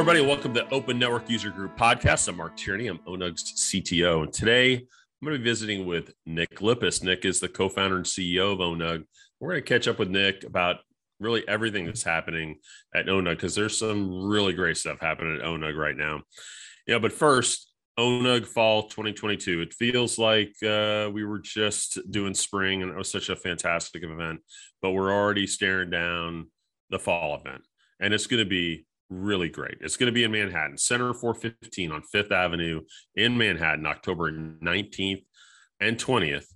everybody. Welcome to Open Network User Group Podcast. I'm Mark Tierney. I'm Onug's CTO. And today I'm going to be visiting with Nick Lippis. Nick is the co founder and CEO of Onug. We're going to catch up with Nick about really everything that's happening at Onug because there's some really great stuff happening at Onug right now. Yeah, but first, Onug Fall 2022. It feels like uh, we were just doing spring and it was such a fantastic event, but we're already staring down the fall event. And it's going to be really great. It's going to be in Manhattan, Center 415 on Fifth Avenue in Manhattan, October 19th and 20th.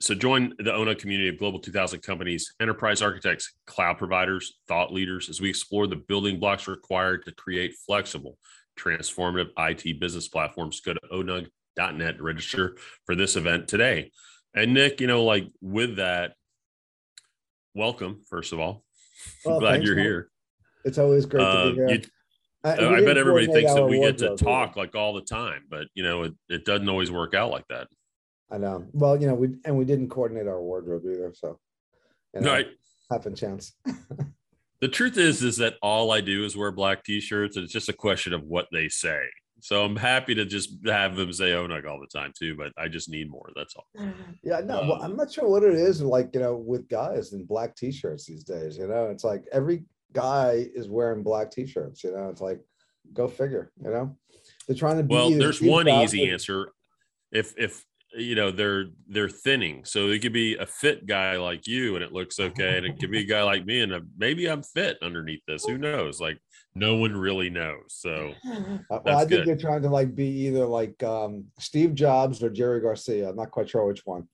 So join the Onug community of Global 2000 companies, enterprise architects, cloud providers, thought leaders as we explore the building blocks required to create flexible, transformative IT business platforms. Go to onug.net to register for this event today. And Nick, you know, like with that, welcome, first of all. Well, glad you're man. here. It's always great uh, to be uh, here. You, I, I bet everybody thinks that we get to talk like all the time, but you know, it, it doesn't always work out like that. I know. Well, you know, we and we didn't coordinate our wardrobe either, so you know, right. Happen chance. the truth is, is that all I do is wear black t-shirts, and it's just a question of what they say. So I'm happy to just have them say Onug all the time too, but I just need more. That's all. Yeah, no, um, well, I'm not sure what it is like, you know, with guys in black t-shirts these days. You know, it's like every guy is wearing black t-shirts. You know, it's like go figure. You know, they're trying to be. Well, there's one easy answer. If if you know they're they're thinning, so it could be a fit guy like you, and it looks okay, and it could be a guy like me, and a, maybe I'm fit underneath this. Who knows? Like no one really knows. So uh, well, I think good. they're trying to like be either like um, Steve Jobs or Jerry Garcia. I'm not quite sure which one.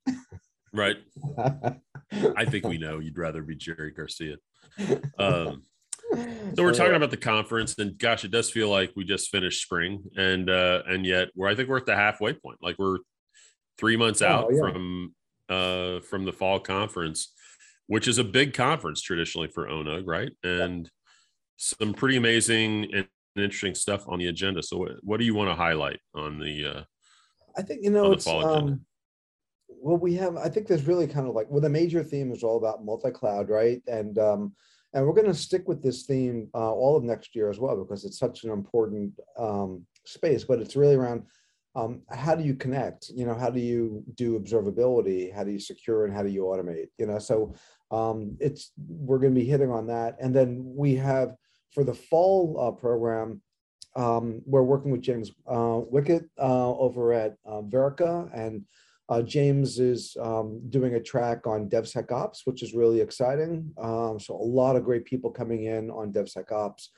right. I think we know you'd rather be Jerry Garcia. Um, so we're talking about the conference, and gosh, it does feel like we just finished spring, and uh, and yet we're I think we're at the halfway point. Like we're three months oh, out yeah. from uh, from the fall conference, which is a big conference traditionally for Onug, right? And yeah. some pretty amazing and interesting stuff on the agenda. So, what, what do you want to highlight on the? Uh, I think you know it's um, well, we have. I think there's really kind of like well, the major theme is all about multi-cloud, right? And um, and we're going to stick with this theme uh, all of next year as well because it's such an important um, space. But it's really around um, how do you connect? You know, how do you do observability? How do you secure and how do you automate? You know, so um, it's we're going to be hitting on that. And then we have for the fall uh, program, um, we're working with James uh, Wickett uh, over at uh, Verica and uh, James is um, doing a track on DevSecOps, which is really exciting. Um, so a lot of great people coming in on DevSecOps.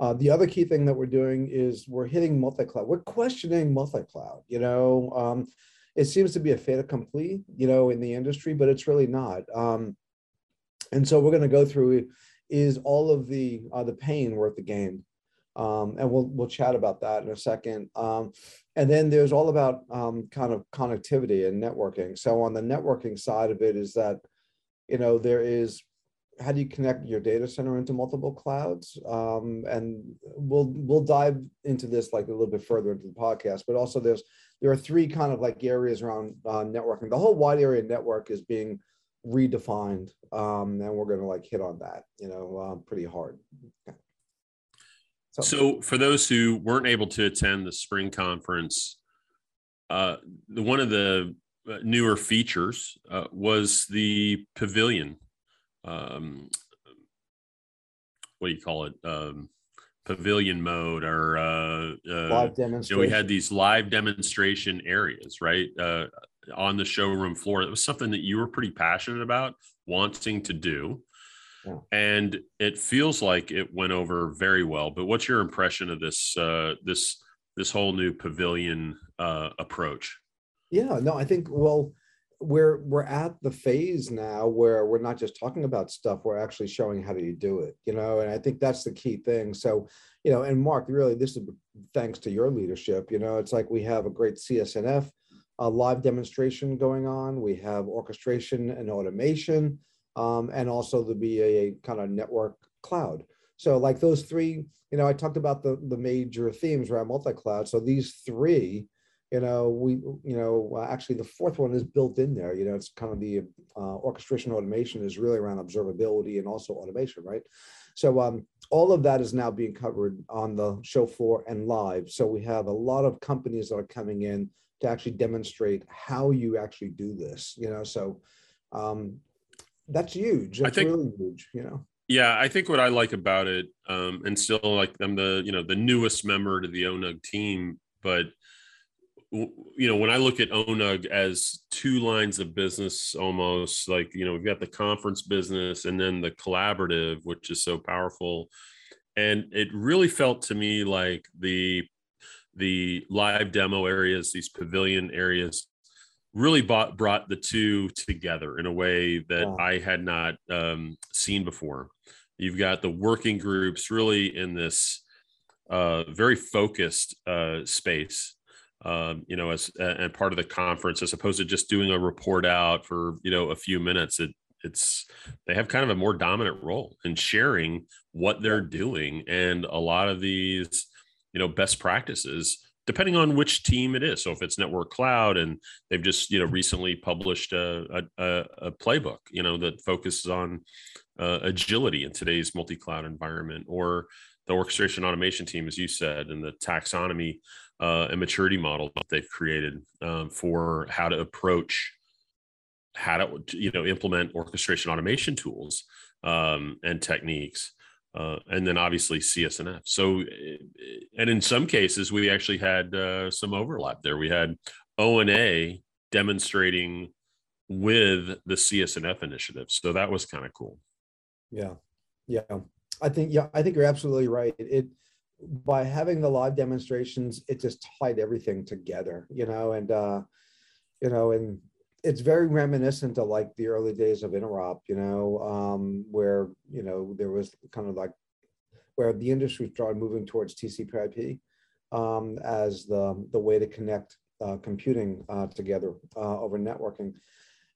Uh, the other key thing that we're doing is we're hitting multi-cloud. We're questioning multi-cloud. You know, um, it seems to be a fait accompli, you know, in the industry, but it's really not. Um, and so we're going to go through is all of the uh, the pain worth the gain? Um, and we'll we'll chat about that in a second. Um, and then there's all about um, kind of connectivity and networking. So on the networking side of it is that, you know, there is how do you connect your data center into multiple clouds? Um, and we'll we'll dive into this like a little bit further into the podcast. But also there's there are three kind of like areas around uh, networking. The whole wide area network is being redefined, um, and we're going to like hit on that, you know, uh, pretty hard. Okay. So, so for those who weren't able to attend the spring conference, uh, one of the uh, newer features uh, was the pavilion. Um, what do you call it? Um, pavilion mode or uh, uh, live demonstration. You know, we had these live demonstration areas, right, uh, on the showroom floor. It was something that you were pretty passionate about wanting to do. And it feels like it went over very well. But what's your impression of this uh, this this whole new pavilion uh, approach? Yeah, no, I think well, we're we're at the phase now where we're not just talking about stuff we're actually showing how do you do it you know? And i think that's the key thing. So you know and mark really this is thanks to your leadership you know? It's like we have a great csnf a live demonstration going on. We have orchestration and automation um, and also the BAA kind of network cloud. So like those three, you know, I talked about the, the major themes around multi-cloud. So these three, you know, we, you know, actually the fourth one is built in there, you know, it's kind of the uh, orchestration automation is really around observability and also automation, right? So um, all of that is now being covered on the show floor and live. So we have a lot of companies that are coming in to actually demonstrate how you actually do this. You know, so um, that's huge. That's I think, really huge. You know. Yeah, I think what I like about it, um, and still like I'm the you know the newest member to the ONUG team, but you know when I look at ONUG as two lines of business, almost like you know we've got the conference business and then the collaborative, which is so powerful, and it really felt to me like the the live demo areas, these pavilion areas, really bought, brought the two together in a way that wow. I had not um, seen before. You've got the working groups really in this uh, very focused uh, space, um, you know, as and part of the conference, as opposed to just doing a report out for you know a few minutes. It it's they have kind of a more dominant role in sharing what they're doing, and a lot of these you know best practices depending on which team it is. So if it's Network Cloud and they've just you know recently published a, a, a playbook, you know that focuses on uh, agility in today's multi-cloud environment, or the orchestration automation team, as you said, and the taxonomy uh, and maturity model that they've created um, for how to approach how to you know implement orchestration automation tools um, and techniques uh, and then obviously CSNF. So, and in some cases, we actually had uh, some overlap there. We had ONA demonstrating with the CSNF initiative. So that was kind of cool. Yeah. Yeah. I think, yeah, I think you're absolutely right. It, it, by having the live demonstrations, it just tied everything together, you know, and, uh, you know, and it's very reminiscent of like the early days of interop you know um, where you know there was kind of like where the industry started moving towards tcp/ip um, as the the way to connect uh, computing uh, together uh, over networking.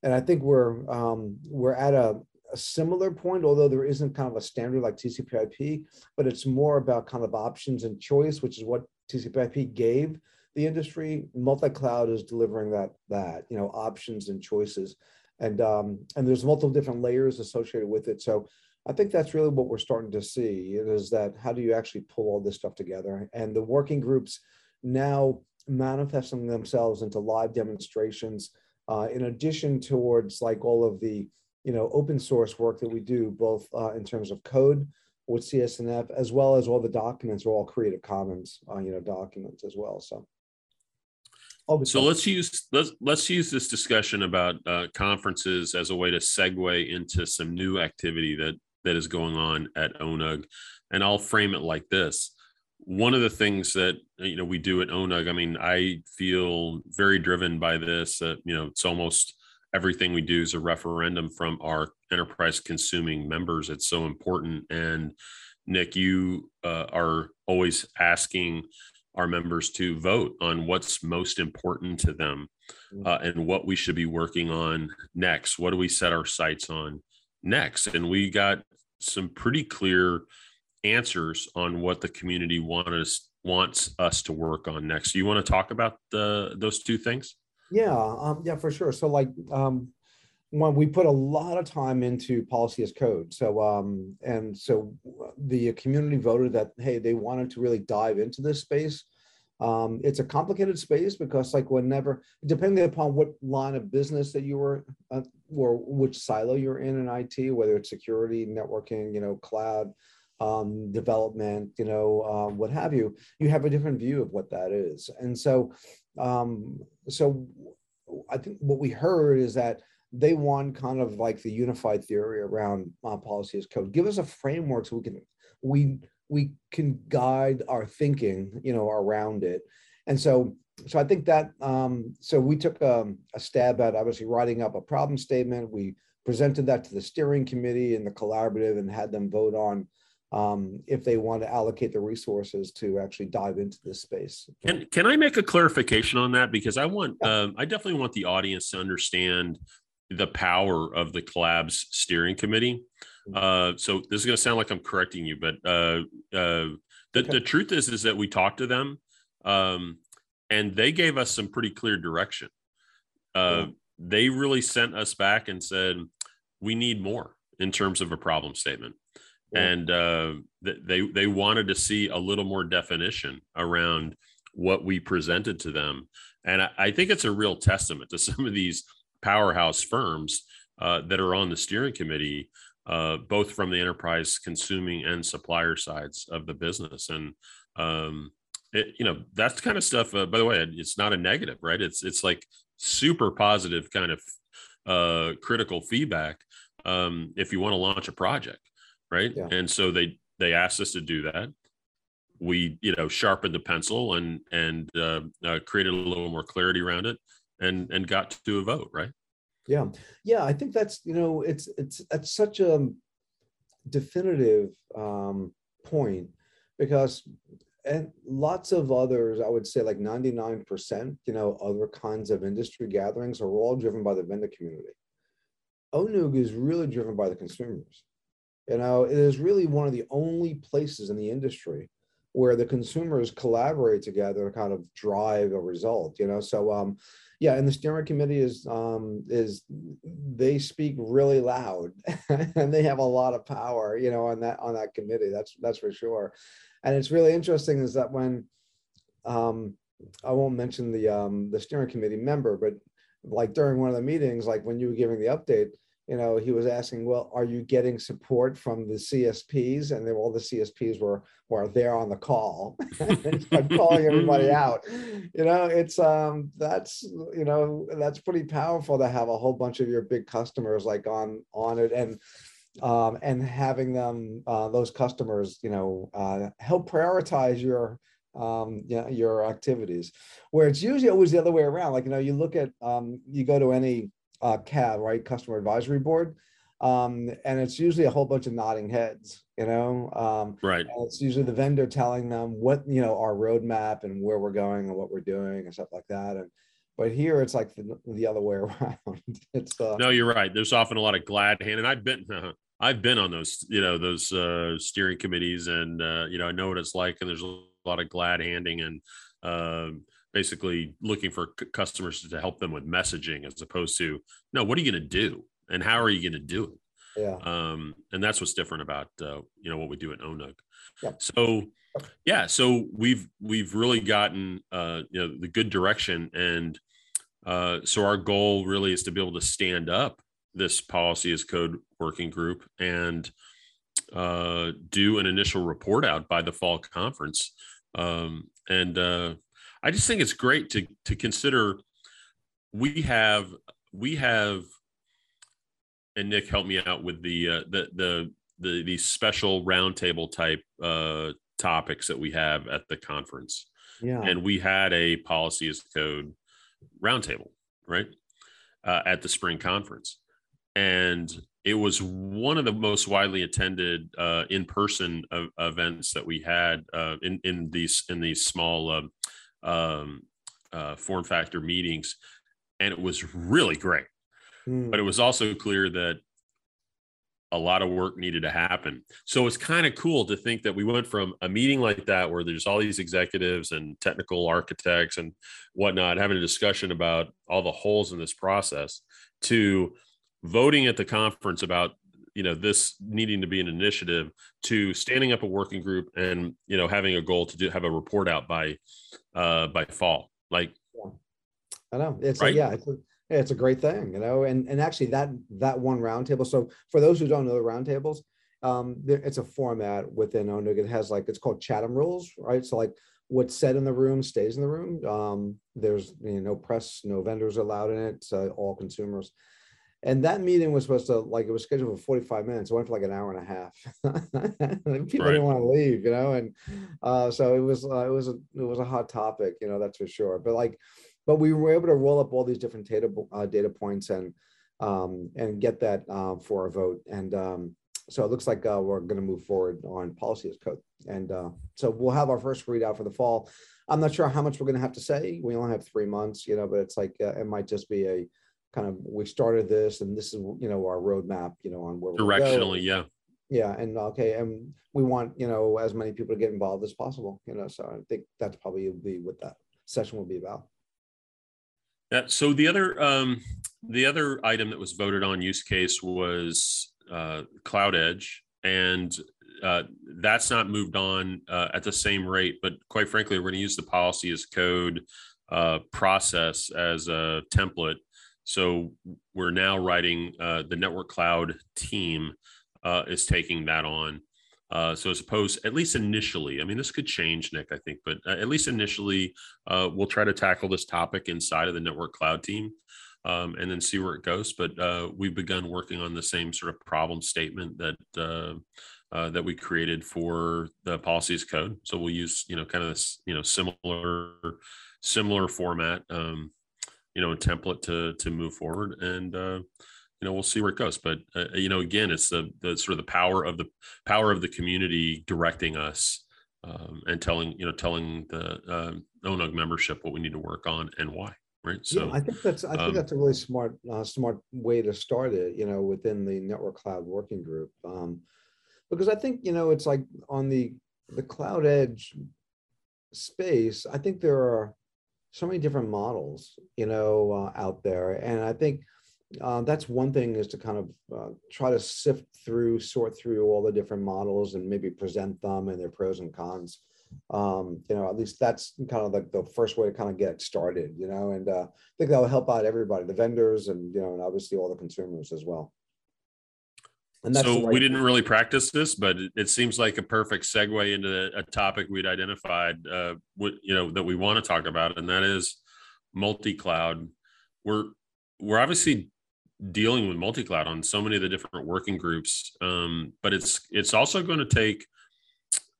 And i think we're um, we're at a, a similar point although there isn't kind of a standard like tcp/ip but it's more about kind of options and choice which is what tcp/ip gave the industry multi-cloud is delivering that that you know options and choices. And um, and there's multiple different layers associated with it. So i think that's really what we're starting to see is that how do you actually pull all this stuff together? And the working groups now manifesting themselves into live demonstrations uh, in addition towards like all of the you know open source work that we do both uh, in terms of code with csnf as well as all the documents are all creative commons uh, you know documents as well. So so let's use let's let's use this discussion about uh, conferences as a way to segue into some new activity that that is going on at ONUG, and I'll frame it like this. One of the things that you know we do at ONUG, I mean, I feel very driven by this. Uh, you know, it's almost everything we do is a referendum from our enterprise consuming members. It's so important, and Nick, you uh, are always asking our members to vote on what's most important to them mm. uh, and what we should be working on next. What do we set our sights on next? And we got some pretty clear answers on what the community want us, wants us to work on next. You want to talk about the those two things? Yeah, um, yeah, for sure. So like um, when we put a lot of time into policy as code. So um, and so the community voted that hey, they wanted to really dive into this space. Um, it's a complicated space because like whenever, depending upon what line of business that you were uh, or which silo you're in in IT, whether it's security, networking, you know, cloud, um, development, you know, um, what have you, you have a different view of what that is. And so, um, so I think what we heard is that they want kind of like the unified theory around uh, policy as code. Give us a framework so we can we we can guide our thinking, you know, around it. And so, so I think that, um, so we took um, a stab at obviously writing up a problem statement. We presented that to the steering committee and the collaborative and had them vote on um, if they want to allocate the resources to actually dive into this space. Can, can I make a clarification on that? Because I want, yeah. um, I definitely want the audience to understand the power of the collabs steering committee. Mm-hmm. Uh, so this is going to sound like I'm correcting you, but uh, uh, the, okay. the truth is is that we talked to them, um, and they gave us some pretty clear direction. Uh, yeah. They really sent us back and said we need more in terms of a problem statement. and uh, they they wanted to see a little more definition around what we presented to them, and I, I think it's a real testament to some of these powerhouse firms uh, that are on the steering committee, uh, both from the enterprise consuming and supplier sides of the business, and um, it, you know that's kind of stuff. Uh, by the way, it's not a negative, right? It's it's like super positive kind of uh, critical feedback um, if you want to launch a project right yeah. and so they they asked us to do that we you know sharpened the pencil and and uh, uh, created a little more clarity around it and and got to a vote right? Yeah. Yeah i think that's you know it's it's it's such a definitive um, point because and lots of others i would say like 99% you know other kinds of industry gatherings are all driven by the vendor community. Onug is really driven by the consumers. You know, it is really one of the only places in the industry where the consumers collaborate together to kind of drive a result. You know, so um, yeah, and the steering committee is um, is they speak really loud and they have a lot of power. You know, on that on that committee. That's that's for sure. And it's really interesting is that when um, I won't mention the um, the steering committee member, but like during one of the meetings, like when you were giving the update, you know, he was asking, well, are you getting support from the CSPs? And then all the CSPs were were there on the call calling everybody out. You know, it's um that's you know, that's pretty powerful to have a whole bunch of your big customers like on on it and um and having them uh those customers, you know, uh help prioritize your um yeah your activities where it's usually always the other way around like you know you look at um you go to any uh, CAB, right, Customer Advisory Board, um, and it's usually a whole bunch of nodding heads, you know. Um, right. it's usually the vendor telling them what you know our roadmap and where we're going and what we're doing and stuff like that. And but here it's like the, the other way around. it's uh, no, you're right. There's often a lot of glad hand, and I've been. Uh, I've been on those, you know, those uh, steering committees, and uh, you know, I know what it's like. And there's a lot of glad handing, and um, basically looking for c- customers to help them with messaging as opposed to no what are you going to do? And how are you going to do it? Yeah. Um and that's what's different about uh, you know what we do at onug yeah. so yeah so we've we've really gotten uh you know the good direction and uh so our goal really is to be able to stand up this policy as code working group and uh do an initial report out by the fall conference. Um and uh I just think it's great to to consider. We have we have, and Nick helped me out with the uh, the the the these special roundtable type uh, topics that we have at the conference. Yeah, and we had a policy as code roundtable right uh, at the spring conference, and it was one of the most widely attended uh, in-person uh, events that we had uh, in in these in these small um, uh, form factor meetings, and it was really great. Mm. But it was also clear that a lot of work needed to happen. So it's kind of cool to think that we went from a meeting like that, where there's all these executives and technical architects and whatnot having a discussion about all the holes in this process, to voting at the conference about you know this needing to be an initiative to standing up a working group and you know having a goal to do have a report out by uh by fall. Like yeah. i know. It's right? a, yeah it's a, it's a great thing you know and and actually that that one roundtable so for those who don't know the roundtables um there, it's a format within onug. It has like it's called chatham rules right? So like what's said in the room stays in the room. Um there's you know no press no vendors allowed in it so all consumers and that meeting was supposed to like it was scheduled for 45 minutes. It went for like an hour and a half. People right. didn't want to leave, you know, and uh, so it was uh, it was a it was a hot topic, you know, that's for sure. But like, but we were able to roll up all these different data uh, data points and um, and get that uh, for a vote. And um, so it looks like uh, we're going to move forward on policy as code. And uh, so we'll have our first readout for the fall. I'm not sure how much we're going to have to say. We only have three months, you know, but it's like uh, it might just be a kind of we started this and this is you know our roadmap you know on where directionally yeah yeah and okay and we want you know as many people to get involved as possible you know so i think that's probably be what that session will be about yeah so the other um the other item that was voted on use case was uh cloud edge and uh, that's not moved on uh, at the same rate. But quite frankly, we're going to use the policy as code uh, process as a template. So we're now writing uh, the network cloud team uh, is taking that on. Uh, so I suppose at least initially, I mean, this could change, Nick, I think, but at least initially, we'll try to tackle this topic inside of the network cloud team um, and then see where it goes. But uh, we've begun working on the same sort of problem statement that uh, uh, that we created for the policy as code. So we'll use you know kind of this you know similar similar format, um, you know, a template to to move forward and. Uh, you know, we'll see where it goes, but uh, you know, again, it's the the sort of the power of the power of the community directing us um, and telling you know telling the uh, ONUG membership what we need to work on and why right? So yeah, I think that's I think um, that's a really smart uh, smart way to start it. You know, within the network cloud working group, um, because I think you know it's like on the the cloud edge space. I think there are so many different models, you know, uh, out there, and I think. Uh, that's one thing is to kind of uh, try to sift through, sort through all the different models and maybe present them and their pros and cons um, you know, at least that's kind of like the first way to kind of get started, you know, and uh, I think that will help out everybody, the vendors and, you know, and obviously all the consumers as well. And that's so right we didn't really practice this, but it seems like a perfect segue into a topic we'd identified, uh, what, you know, that we want to talk about, and that is multi-cloud. We're, we're obviously dealing with multi-cloud on so many of the different working groups, um, but it's, it's also going to take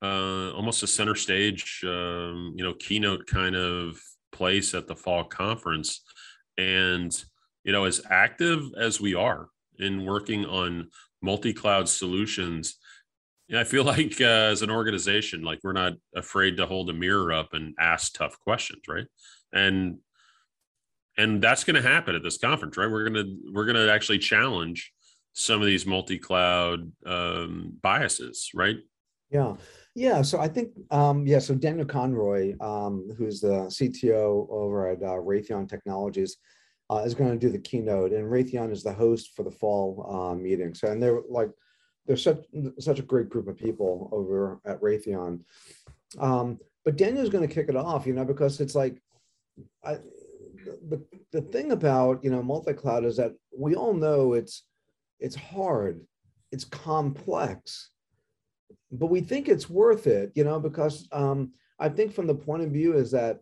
uh, almost a center stage, um, you know, keynote kind of place at the fall conference. And, you know, as active as we are in working on multi cloud solutions, I feel like uh, as an organization, like we're not afraid to hold a mirror up and ask tough questions, right? And and that's going to happen at this conference, right? We're gonna we're gonna actually challenge some of these multi-cloud um, biases, right? Yeah, yeah, so I think, um, yeah, so Daniel Conroy, um, who's the CTO over at uh, Raytheon Technologies, uh, is going to do the keynote, and Raytheon is the host for the fall uh, meeting. So, and they're like, they're such such a great group of people over at Raytheon. Um, but Daniel's going to kick it off, you know, because it's like, I, the the thing about you know multi-cloud is that we all know it's it's hard, it's complex but we think it's worth it, you know, because um, I think from the point of view is that,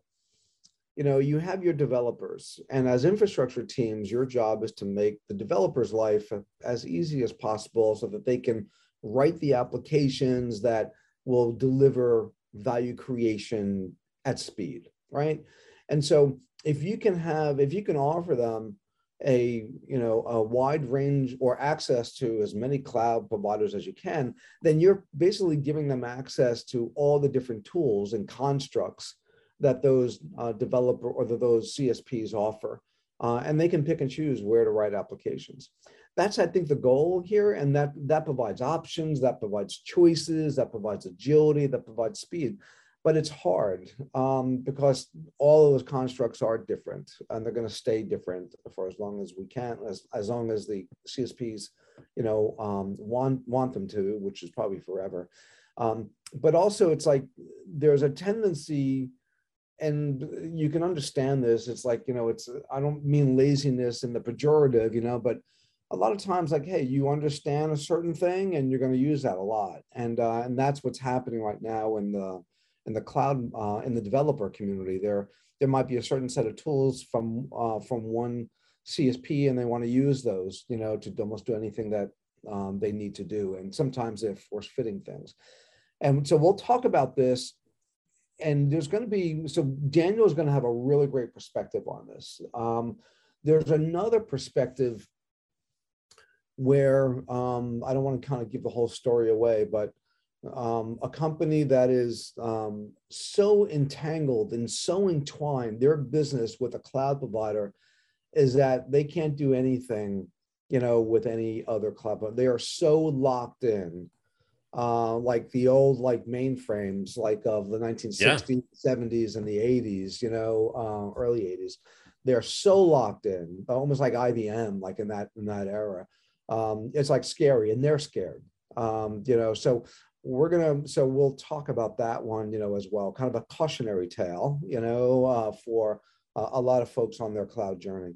you know, you have your developers, and as infrastructure teams, your job is to make the developer's life as easy as possible so that they can write the applications that will deliver value creation at speed, right? And so if you can have, if you can offer them a you know a wide range or access to as many cloud providers as you can then you're basically giving them access to all the different tools and constructs that those uh, developer or those csps offer uh, and they can pick and choose where to write applications. That's i think the goal here and that that provides options that provides choices that provides agility that provides speed but it's hard um, because all of those constructs are different and they're going to stay different for as long as we can as, as long as the csps you know um, want want them to which is probably forever. Um, but also it's like there's a tendency and you can understand this it's like you know it's i don't mean laziness in the pejorative you know but a lot of times like hey you understand a certain thing and you're going to use that a lot and uh, and that's what's happening right now in the in the cloud uh, in the developer community. There there might be a certain set of tools from uh, from one CSP, and they want to use those, you know, to almost do anything that um, they need to do. And sometimes they're force fitting things. And so we'll talk about this. And there's going to be so Daniel is going to have a really great perspective on this. Um, there's another perspective where um, I don't want to kind of give the whole story away, but um, a company that is um, so entangled and so entwined their business with a cloud provider is that they can't do anything you know with any other cloud they are so locked in uh, like the old like mainframes like of the 1960s yeah. 70s and the 80s you know uh, early 80s they're so locked in almost like ibm like in that in that era um, it's like scary and they're scared um, you know so we're gonna so we'll talk about that one, you know, as well. Kind of a cautionary tale, you know, uh, for uh, a lot of folks on their cloud journey.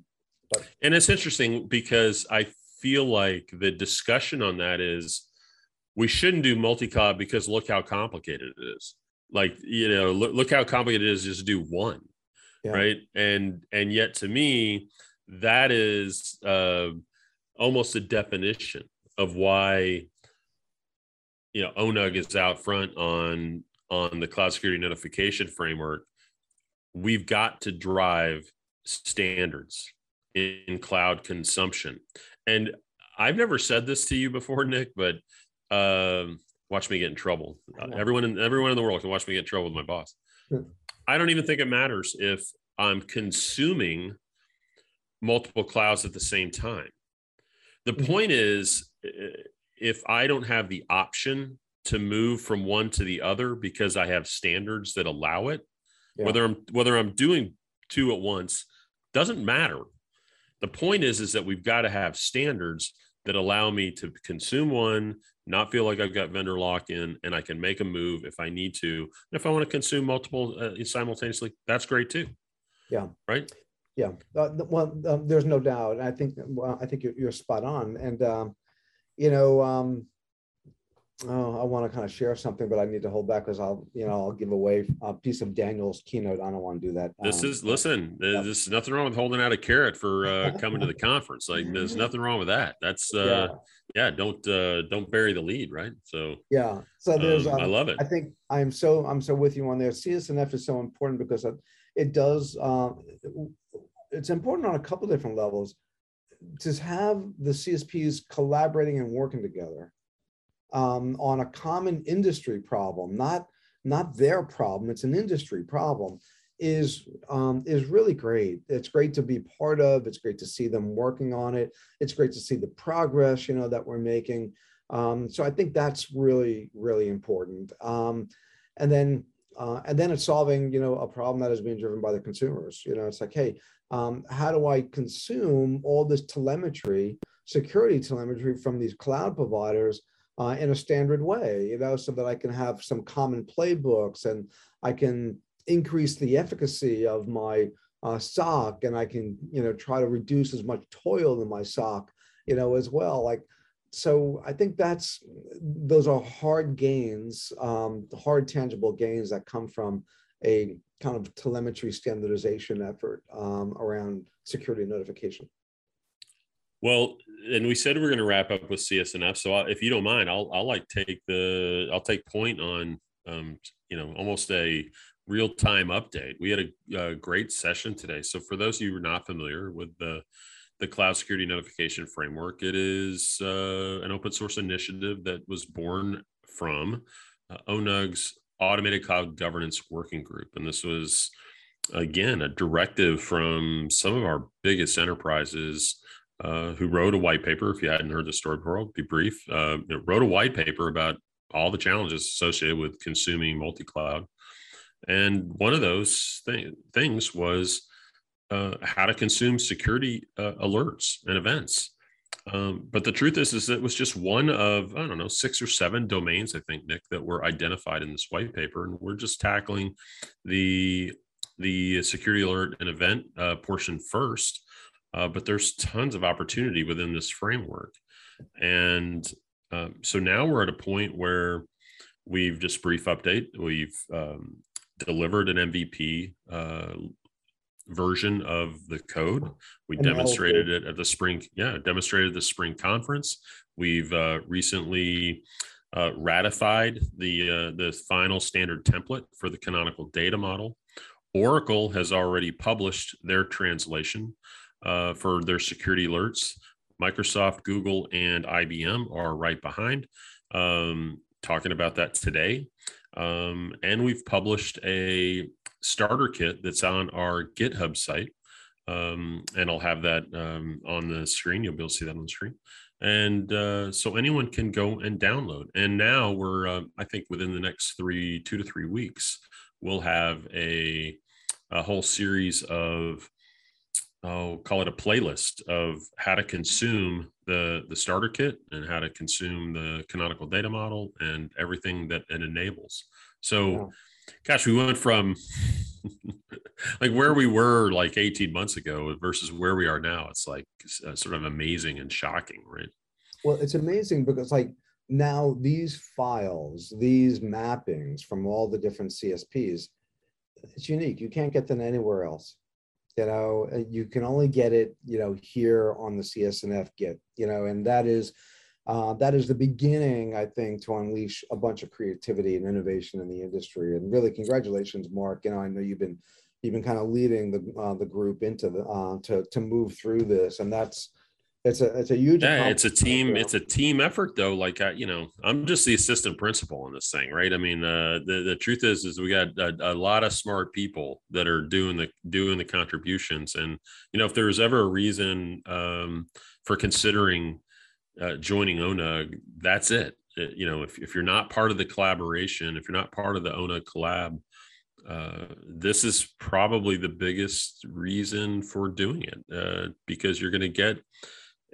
But, and it's interesting because I feel like the discussion on that is we shouldn't do multi-cloud because look how complicated it is. Like you know, look, look how complicated it is just to do one, yeah. right? And and yet to me, that is uh, almost a definition of why you know onug is out front on on the cloud security notification framework we've got to drive standards in cloud consumption and i've never said this to you before nick but um, watch me get in trouble everyone in everyone in the world can watch me get in trouble with my boss hmm. i don't even think it matters if i'm consuming multiple clouds at the same time the mm-hmm. point is if I don't have the option to move from one to the other because I have standards that allow it, yeah. whether I'm whether I'm doing two at once doesn't matter. The point is is that we've got to have standards that allow me to consume one, not feel like I've got vendor lock in, and I can make a move if I need to. And if I want to consume multiple uh, simultaneously, that's great too. Yeah. Right. Yeah. Uh, well, um, there's no doubt. I think well, I think you're, you're spot on, and um, you know, um, oh, I want to kind of share something, but I need to hold back because I'll, you know, I'll give away a piece of Daniel's keynote. I don't want to do that. This um, is listen. Yeah. There's nothing wrong with holding out a carrot for uh, coming to the conference. Like, there's nothing wrong with that. That's uh, yeah. yeah don't uh, don't bury the lead, right? So yeah. So there's. Um, um, I love it. I think I'm so I'm so with you on there. CSNF is so important because it does. Uh, it's important on a couple different levels to have the CSPs collaborating and working together um, on a common industry problem, not not their problem, it's an industry problem, is um, is really great. It's great to be part of. It's great to see them working on it. It's great to see the progress, you know, that we're making. Um, so I think that's really really important. Um, and then uh, and then it's solving, you know, a problem that is being driven by the consumers. You know, it's like, hey, um, how do I consume all this telemetry, security telemetry from these cloud providers uh, in a standard way, you know, so that I can have some common playbooks and I can increase the efficacy of my uh, SOC and I can, you know, try to reduce as much toil in my SOC, you know, as well. Like, so I think that's those are hard gains, um, hard tangible gains that come from a kind of telemetry standardization effort um, around security notification. Well, and we said we are going to wrap up with CSNF. So if you don't mind, I'll I'll like take the I'll take point on um, you know almost a real time update. We had a, a, great session today. So for those of you who are not familiar with the the cloud security notification framework, it is uh, an open source initiative that was born from uh, ONUG's automated cloud governance working group. And this was, again, a directive from some of our biggest enterprises uh, who wrote a white paper. If you hadn't heard the story before, I'll be brief. Uh, you know, wrote a white paper about all the challenges associated with consuming multi cloud. And one of those th- things was uh, how to consume security uh, alerts and events. Um, but the truth is, is it was just one of I don't know six or seven domains I think Nick that were identified in this white paper, and we're just tackling the the security alert and event uh, portion first. Uh, but there's tons of opportunity within this framework, and um, so now we're at a point where we've just brief update. We've um, delivered an MVP uh, version of the code. We demonstrated it at the spring, yeah, demonstrated the spring conference. We've uh, recently uh, ratified the uh, the final standard template for the canonical data model. Oracle has already published their translation uh, for their security alerts. Microsoft, Google, and IBM are right behind, um, talking about that today. Um, and we've published a starter kit that's on our GitHub site. Um, and I'll have that um, on the screen. You'll be able to see that on the screen. And uh, so anyone can go and download. And now we're, uh, I think, within the next three, two to three weeks, we'll have a, a whole series of oh call it a playlist of how to consume the the starter kit and how to consume the canonical data model and everything that it enables. So gosh we went from like where we were like 18 months ago versus where we are now it's like uh, sort of amazing and shocking right? Well it's amazing because like now these files these mappings from all the different csps it's unique. You can't get them anywhere else you know uh, you can only get it you know here on the csnf git you know and that is uh, that is the beginning i think to unleash a bunch of creativity and innovation in the industry. And really congratulations mark. You know i know you've been you've been kind of leading the uh, the group into the uh, to to move through this and that's it's a it's a huge yeah, it's a team it's a team effort though like I, you know i'm just the assistant principal in this thing right? I mean uh, the the truth is is we got a, a, lot of smart people that are doing the doing the contributions. And you know if there's ever a reason um, for considering uh, joining onug that's it. it you know if, if you're not part of the collaboration if you're not part of the onug collab uh, this is probably the biggest reason for doing it uh, because you're going to get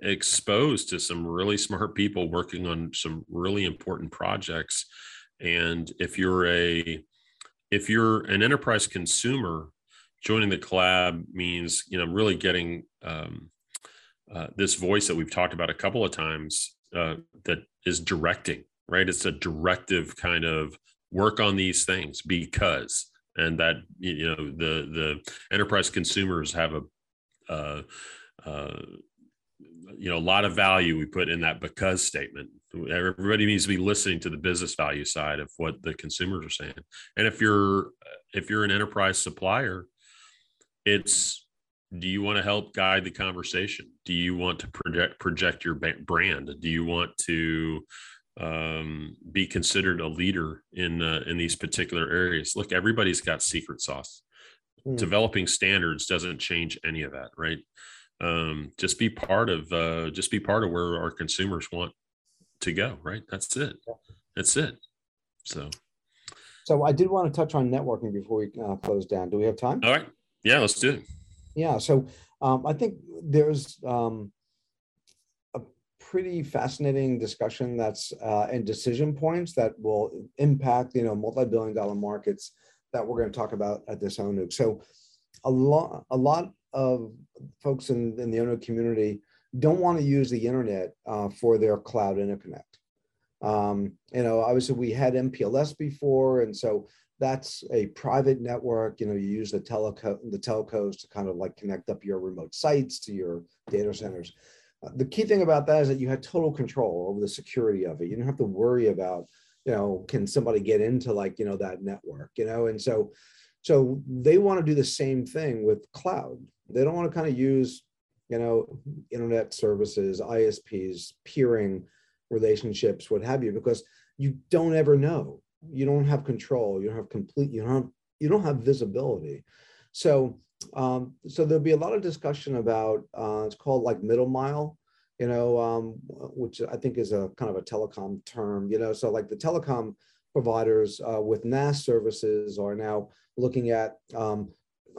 exposed to some really smart people working on some really important projects. And if you're a if you're an enterprise consumer joining the collab means you know really getting um, uh, this voice that we've talked about a couple of times uh, that is directing right? It's a directive kind of work on these things because and that you know the the enterprise consumers have a uh, uh, you know a lot of value we put in that because statement. Everybody needs to be listening to the business value side of what the consumers are saying. And if you're if you're an enterprise supplier it's do you want to help guide the conversation? Do you want to project project your brand? Do you want to um, be considered a leader in uh, in these particular areas? Look everybody's got secret sauce. Mm. developing standards doesn't change any of that right um, just be part of uh, just be part of where our consumers want to go right? That's it. That's it. So. So i did want to touch on networking before we uh, close down. Do we have time? All right. Yeah let's do it. Yeah so um, i think there's um, a pretty fascinating discussion that's uh, and decision points that will impact you know multi-billion dollar markets that we're going to talk about at this ONUG. So a lot a lot of folks in, in the Onug community don't want to use the internet uh, for their cloud interconnect. Um, you know, obviously we had MPLS before, and so that's a private network. You know, you use the teleco the telcos to kind of like connect up your remote sites to your data centers. Uh, the key thing about that is that you had total control over the security of it. You don't have to worry about, you know, can somebody get into like you know that network, you know, and so so they want to do the same thing with cloud. They don't want to kind of use, you know, internet services, ISPs, peering relationships, what have you, because you don't ever know. You don't have control. You don't have complete. You don't have. You don't have visibility. So, um, so there'll be a lot of discussion about. Uh, it's called like middle mile you know, um, which I think is a kind of a telecom term, you know, so like the telecom providers uh, with NaaS services are now looking at um,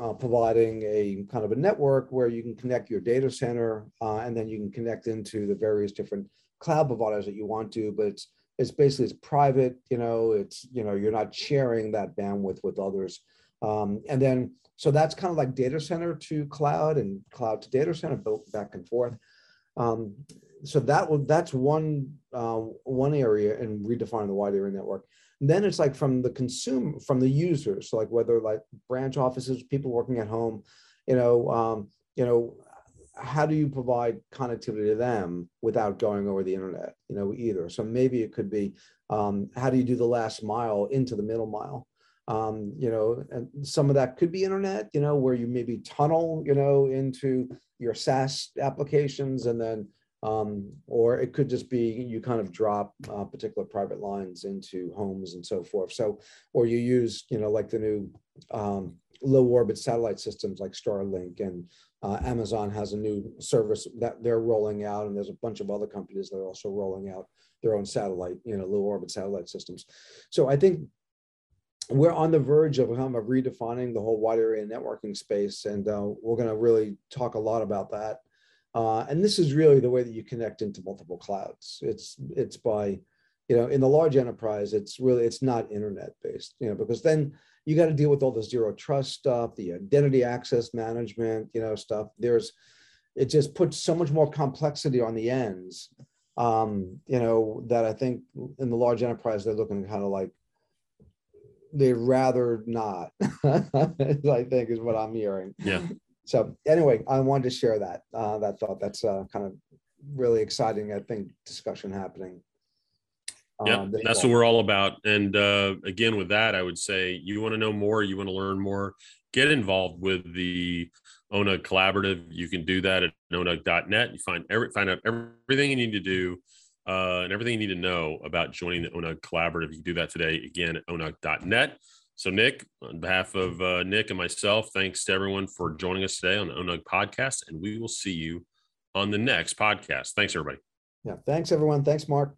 uh, providing a kind of a network where you can connect your data center uh, and then you can connect into the various different cloud providers that you want to, but it's it's basically it's private, you know, it's you know, you're not sharing that bandwidth with others. Um, and then so that's kind of like data center to cloud and cloud to data center built back and forth. Um, so that will that's one uh, one area and redefining the wide area network. Then it's like from the consumer, from the users, so like whether like branch offices, people working at home, you know, um, you know, how do you provide connectivity to them without going over the internet, you know, either. So maybe it could be um, how do you do the last mile into the middle mile? Um, you know, and some of that could be internet, you know, where you maybe tunnel, you know, into your SaaS applications and then um, or it could just be you kind of drop uh, particular private lines into homes and so forth. So, or you use, you know, like the new um, low orbit satellite systems like Starlink and uh, Amazon has a new service that they're rolling out, and there's a bunch of other companies that are also rolling out their own satellite, you know, low orbit satellite systems. So I think we're on the verge of kind of redefining the whole wide area networking space, and uh, we're going to really talk a lot about that. Uh, and this is really the way that you connect into multiple clouds. It's it's by, you know, in the large enterprise, it's really it's not internet based, you know, because then you got to deal with all the zero trust stuff, the identity access management, you know, stuff. There's it just puts so much more complexity on the ends. Um, you know, that I think in the large enterprise, they're looking kind of like they'd rather not, I think is what I'm hearing. Yeah. So anyway, I wanted to share that, uh, that thought. That's uh, kind of really exciting, I think, discussion happening. Yeah, um, that's what we're all about. And uh, again, with that, I would say you want to know more, you want to learn more, get involved with the ONUG collaborative. You can do that at onug.net. You find every, find out everything you need to do uh, and everything you need to know about joining the ONUG collaborative. You can do that today again at onug.net. So, Nick, on behalf of uh, Nick and myself, thanks to everyone for joining us today on the ONUG podcast, and we will see you on the next podcast. Thanks, everybody. Yeah, thanks, everyone. Thanks, Mark.